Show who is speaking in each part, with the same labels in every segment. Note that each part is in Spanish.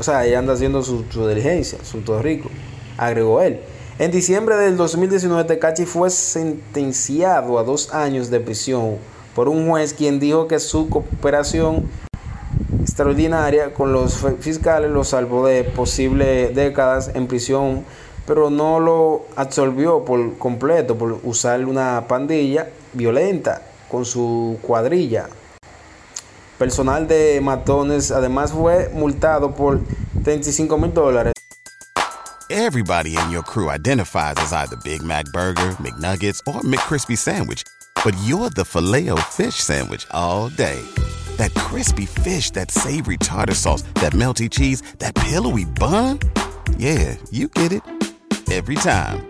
Speaker 1: O sea, ella anda haciendo su, su diligencia, rico, agregó él. En diciembre del 2019, Tecachi fue sentenciado a dos años de prisión por un juez quien dijo que su cooperación extraordinaria con los fiscales lo salvó de posibles décadas en prisión, pero no lo absolvió por completo por usar una pandilla violenta con su cuadrilla personal de matones además fue multado por 35 mil dólares.
Speaker 2: Everybody in your crew identifies as either Big Mac Burger, McNuggets, or McCrispy Sandwich. But you're the filet fish Sandwich all day. That crispy fish, that savory tartar sauce, that melty cheese, that pillowy bun. Yeah, you get it. Every time.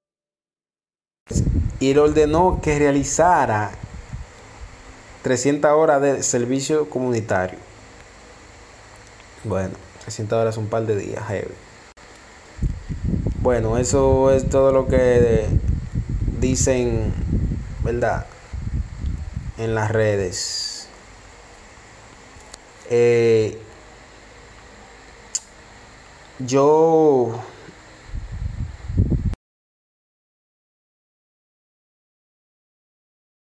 Speaker 1: Y le ordenó que realizara 300 horas de servicio comunitario. Bueno, 300 horas un par de días, heavy. Bueno, eso es todo lo que dicen, ¿verdad? En las redes. Eh, yo